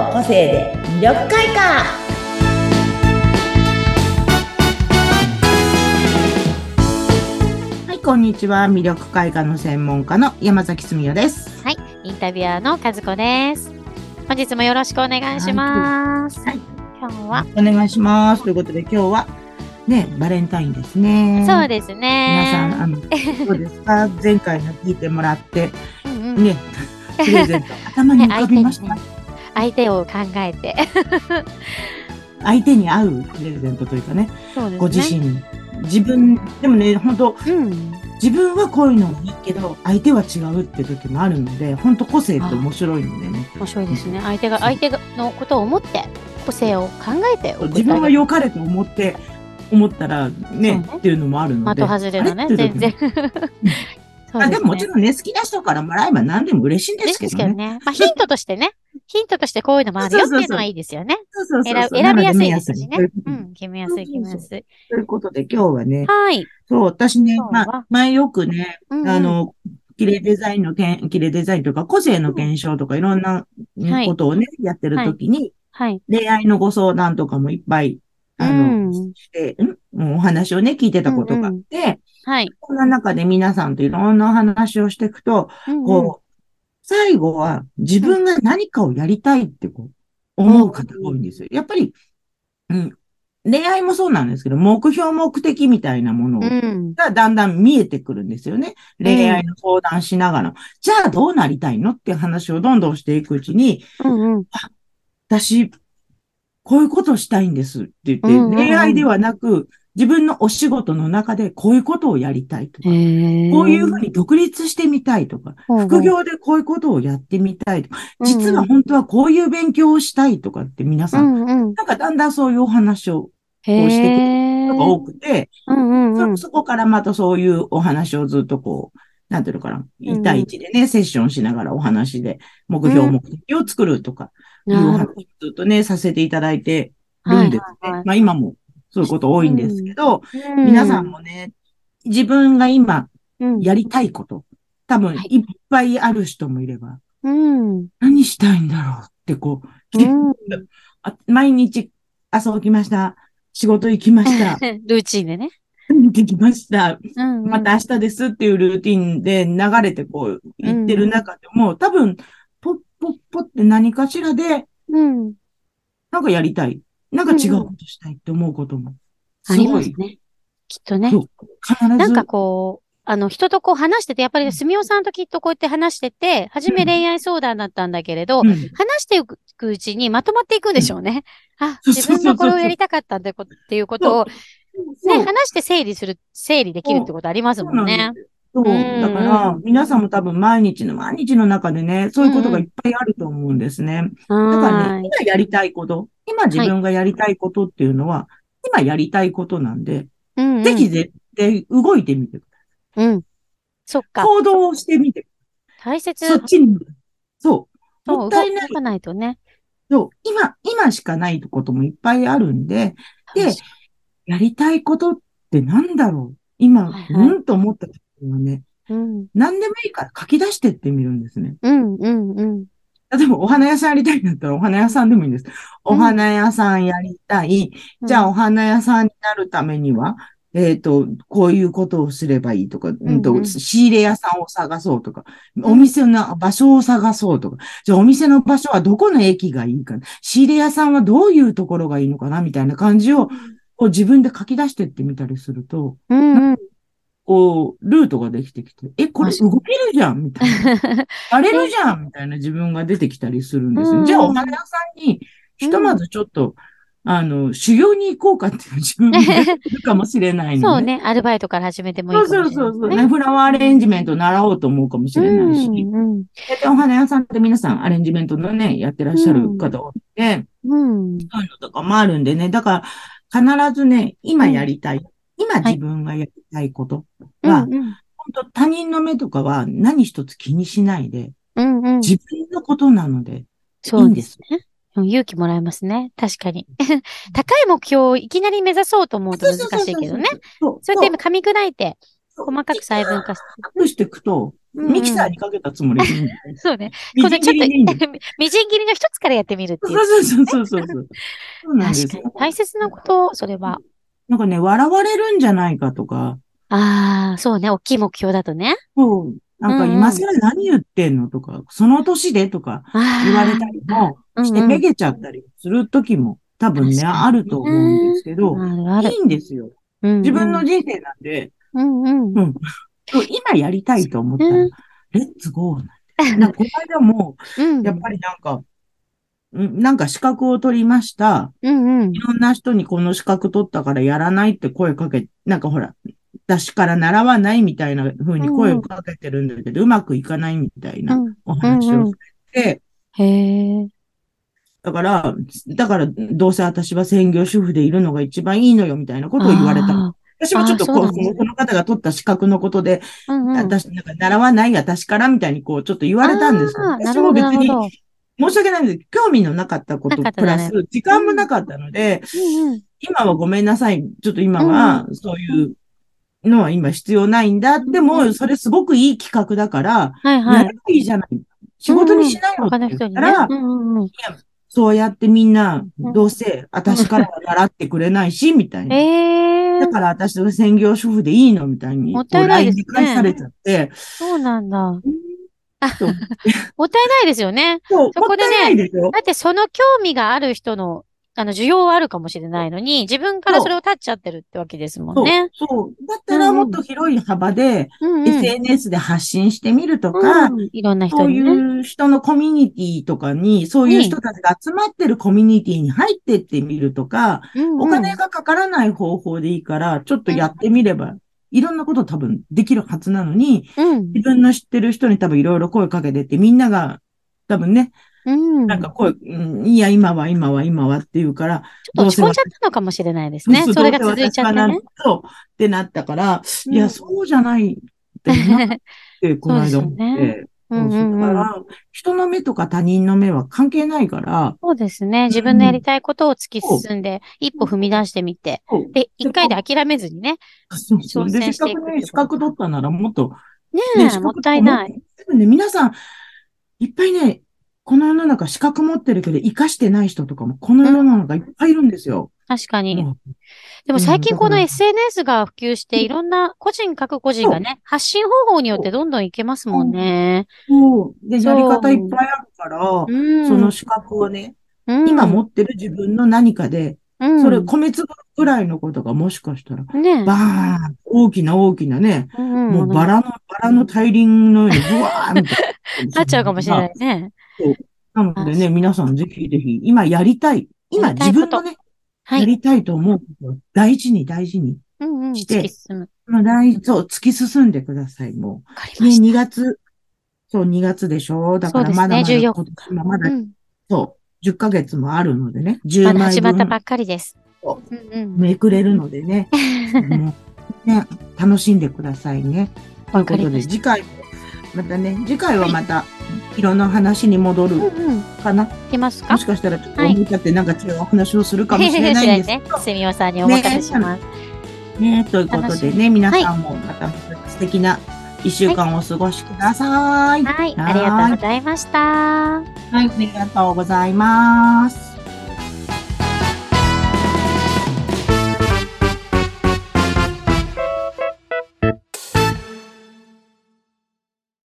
の個性で魅力開花。はいこんにちは。魅力開花の専門家の山崎澄代です。はいインタビュアーの和子です。本日もよろしくお願いします。はい。今日は？お願いします。ということで今日はねバレンタインですね。そうです皆ねさんあの どうですか？前回の聞いてもらってうんうん。ね プレゼント頭に浮かびました、ね相手を考えて。相手に合うプレゼントというかね。ね。ご自身に自分でもね本当うん。自分はこういうのがいいけど相手は違うって時もあるので本当個性って面白いのでね。面白いですね。相手が相手がのことを思って個性を考えて自分は良かれと思って思ったらねね。っていうのもあるので。的外れのね全時然 そうあでももちろんね好きな人からもらえば何でも嬉しいんですけどね。けどね。まあ、ヒントとしてね。ヒントとしてこういうのもあるよっていうのはいいですよね。そうそうそう選そう選びやすいですしね。うん、決めやすい、決めやすい。ということで今日はね、はい。そう、私ねまあ、前よくね、うんうんあの、綺麗デザインのけん、綺麗デザインとか、個性の検証とか、いろんなはいことをね、やってるときに、はい。恋愛のご相談とかもいっぱい、あうの、んして、ん？お話をね、聞いてたことがあって、はい。こんな中で皆さんといろんな話をしていくと、うんうんこう、最後は自分が何かをやりたいってこう、思う方が多いんですよ。やっぱり、うん、恋愛もそうなんですけど、目標目的みたいなもの。がだんだん見えてくるんですよね。恋愛の相談しながら。じゃあどうなりたいのって話をどんどんしていくうちに、うんうん。私、こういうことをしたいんですって言って、うんうんうん恋愛ではなく、自分のお仕事の中でこういうことをやりたいとか、へこういうふうに独立してみたいとか、副業でこういうことをやってみたいとか、実は本当はこういう勉強をしたいとかって皆さん。なんかだんだんそういうお話をへこうしてくー。のが多くて、そ、そこからまたそういうお話をずっとこう、なんていうのかな、1対1でね、セッションしながらお話で目標、うん。目的を作るとか、いうずっとね、させていただいてるんですね。まあ今もそういうこと多いんですけど、うん皆さんもね、自分が今うんやりたいこと、多分はいいっぱいある人もいれば、うん。何したいんだろうってこう、毎日朝起きました。仕事行きました。ルーチンでね。見てきました。うんうんまた明日ですっていうルーティンで流れてこう、言ってる中でも、多分、ポッポッポって何かしらで、うん。なんかやりたい。なんか違うことしたいって思うことも。あり。ますね。きっとねそ。う必ず。なんかこう、あの、人とこう話してて、やっぱり、すみおさんときっとこうやって話してて、初め恋愛相談だったんだけれど、うん話していくうちにまとまっていくんでしょうね。あ、そう自分がこれをやりたかったってことっていうことを、ね、話して整理する、整理できるってことありますもんね。そう。うんだから、皆さんも多分毎日の毎日の中でね、そういうことがいっぱいあると思うんですね。だからね。今やりたいこと、今自分がやりたいことっていうのは、今やりたいことなんで、うんうんぜひ絶対動いてみてくだうん。そっさい。か。行動をしてみて。大切。そっちに。そう。そうもったいないないとね。そう。今、今しかないこともいっぱいあるんで、でやりたいことってなんだろう今、はいはいうーんと思った時はね、うん。何でもいいから書き出してってみるんですね。うん、うん、うん。例えば、お花屋さんやりたいんだったら、お花屋さんでもいいんです。お花屋さんやりたい。じゃあ、お花屋さんになるためには、えっ、と、こういうことをすればいいとか、うんとうんうん仕入れ屋さんを探そうとか、お店の場所を探そうとか、じゃあお店の場所はどこの駅がいいかな、仕入れ屋さんはどういうところがいいのかな、みたいな感じを、こう自分で書き出してってみたりすると、うん、うん。こう、ルートができてきて、え、これ動けるじゃんみたいな。やれるじゃんみたいな自分が出てきたりするんですよ。うんじゃあ、お花屋さんに、ひとまずちょっと、あの、修行に行こうかっていう自分が出てくるかもしれないの そう。ね。アルバイトから始めてもいいかもしれないそうそうそう。ね、フラワーアレンジメント習おうと思うかもしれないし。うん、うん。お花屋さんって皆さんアレンジメントのね、やってらっしゃる方多くて、うん。そういうのとかもあるんでね。だから、必ずね、今やりたい。今自分がやりたいことは、うん、うん。本当他人の目とかは何一つ気にしないで、うん、うん。自分のことなので、いいんです勇気もらえますね。確かに。高い目標をいきなり目指そうと思うと難しいけどね。そうやって噛み砕いて、細かく細分化して。隠していくと、うんミキサーにかけたつもりでいいんだよ。そうね。みこれちょっと、みじん切りの一つからやってみるっていう。そうそうそうそうそう。そうなんです確かに。大切なこと、それは。なんかね、笑われるんじゃないかとか、ああ、そうね。大きい目標だとね。そう、なんか今更何言ってんのとか、その年でとか言われたりもして、めげちゃったりする時も多分ね、あると思うんですけど、い。いんですよ。自分の人生なんで、うんうん。うん今やりたいと思ったらうん、レッツゴーなんて。なんかこの間も、うん。やっぱりなんか、うんなんか資格を取りました。うんうんい。ろんな人にこの資格取ったからやらないって声かけ、なんかほら、私から習わないみたいな風に声をかけてるんだけど、うまくいかないみたいなうんお話をして、へえ。だから、だから、どうせ私は専業主婦でいるのが一番いいのよみたいなことを言われた。あ私もちょっとこねこの方が取った資格のことで、ー。うんうん。私、なんか習わない私からみたいにこう、ちょっと言われたんですよ。私も別に。申し訳ないんですけど、興味のなかったことプラねス、時間もなかったので。今はごめんなさい。ちょっと今は、そういうのは今必要ないんだ。でうも、んそれすごくいい企画だから、はいはいやれ。ばいいじゃない。仕事にしないの他ってたら。そうやってみんな、うんどうせ私からは習ってくれないし、みたいな。ええだから私は専業主婦でいいの？みたいに、もったいないですね返されちゃって、そうなんだ。そう もったいないですよね。そう、そこでねでだってその興味がある人の、あの、需要はあるかもしれないのに、自分からそれを立っちゃってるってわけですもそうんね。、そう。だったらもっと広い幅で、うんうん。SNS で発信してみるとか、うんいろんな人そうにね。いう人のコミュニティとかに、そういう人たちが集まってるコミュニティに入ってってみるとか、うんうんお金がかからない方法でいいから、ちょっとやってみれば、いろんなこと多分できるはずなのに、うん。自分の知ってる人に多分いろいろ声かけてって、みんなが多分ね、うん。なんか声、うんいや、今は、今は、今はっていうから、ちょっと落ち込んじゃったのかもしれないですね。それが続いちゃってね。そうってなったから、うんいや、そうじゃないってなって、この間思って。うんうんうん人の目とか他人の目は関係ないから、そうですね。自分のやりたいことを突き進んで、一歩踏み出してみて。で、一回で諦めずにね。そうそうで、挑戦せっかくね、資格取ったならもっと、ねね、え、資格もったいない。。多分ね、皆さん、いっぱいね、この世の中資格持ってるけど、活かしてない人とかも、この世の中いっぱいいるんですよ。確かに。うんでも最近この SNS が普及して、いろんな個人各個人がね、発信方法によってどんどんいけますもんね。そう。で、やり方いっぱいあるから、うん。その資格をね、うん、今持ってる自分の何かで、うん、それ米粒ぐらいのことがもしかしたら、ねバーン大きな大きなね、もうバラの、バラの大輪のようにブワーンみたいなっちゃうかもしれないね。なのでね、皆さんぜひぜひ、今やりたい。今自分のね、はい。やりたいと思うことを大事に大事に。うんうん。して突き進む。まあ、大そう、突き進んでください、もう。ね、わかりまし2月、そう、2月でしょ？だからまだまだね14今年もまた。だ、うん。そう、10ヶ月もあるのでね、ま10だ枚分始まったばっかりです。そうんうん。めくれるのでね、ね、楽しんでくださいね。ということで、次回も、またね、次回はまた、色の話に戻る。かな。いけますか？もしかしたらちょっと思い立ってなんか違うお話をするかもしれないんですけねど。。すみおさんにお任せします。ね、ということでね、皆さんもまた素敵な一週間をお過ごしください。はい。ありがとうございました。はい、ありがとうございます。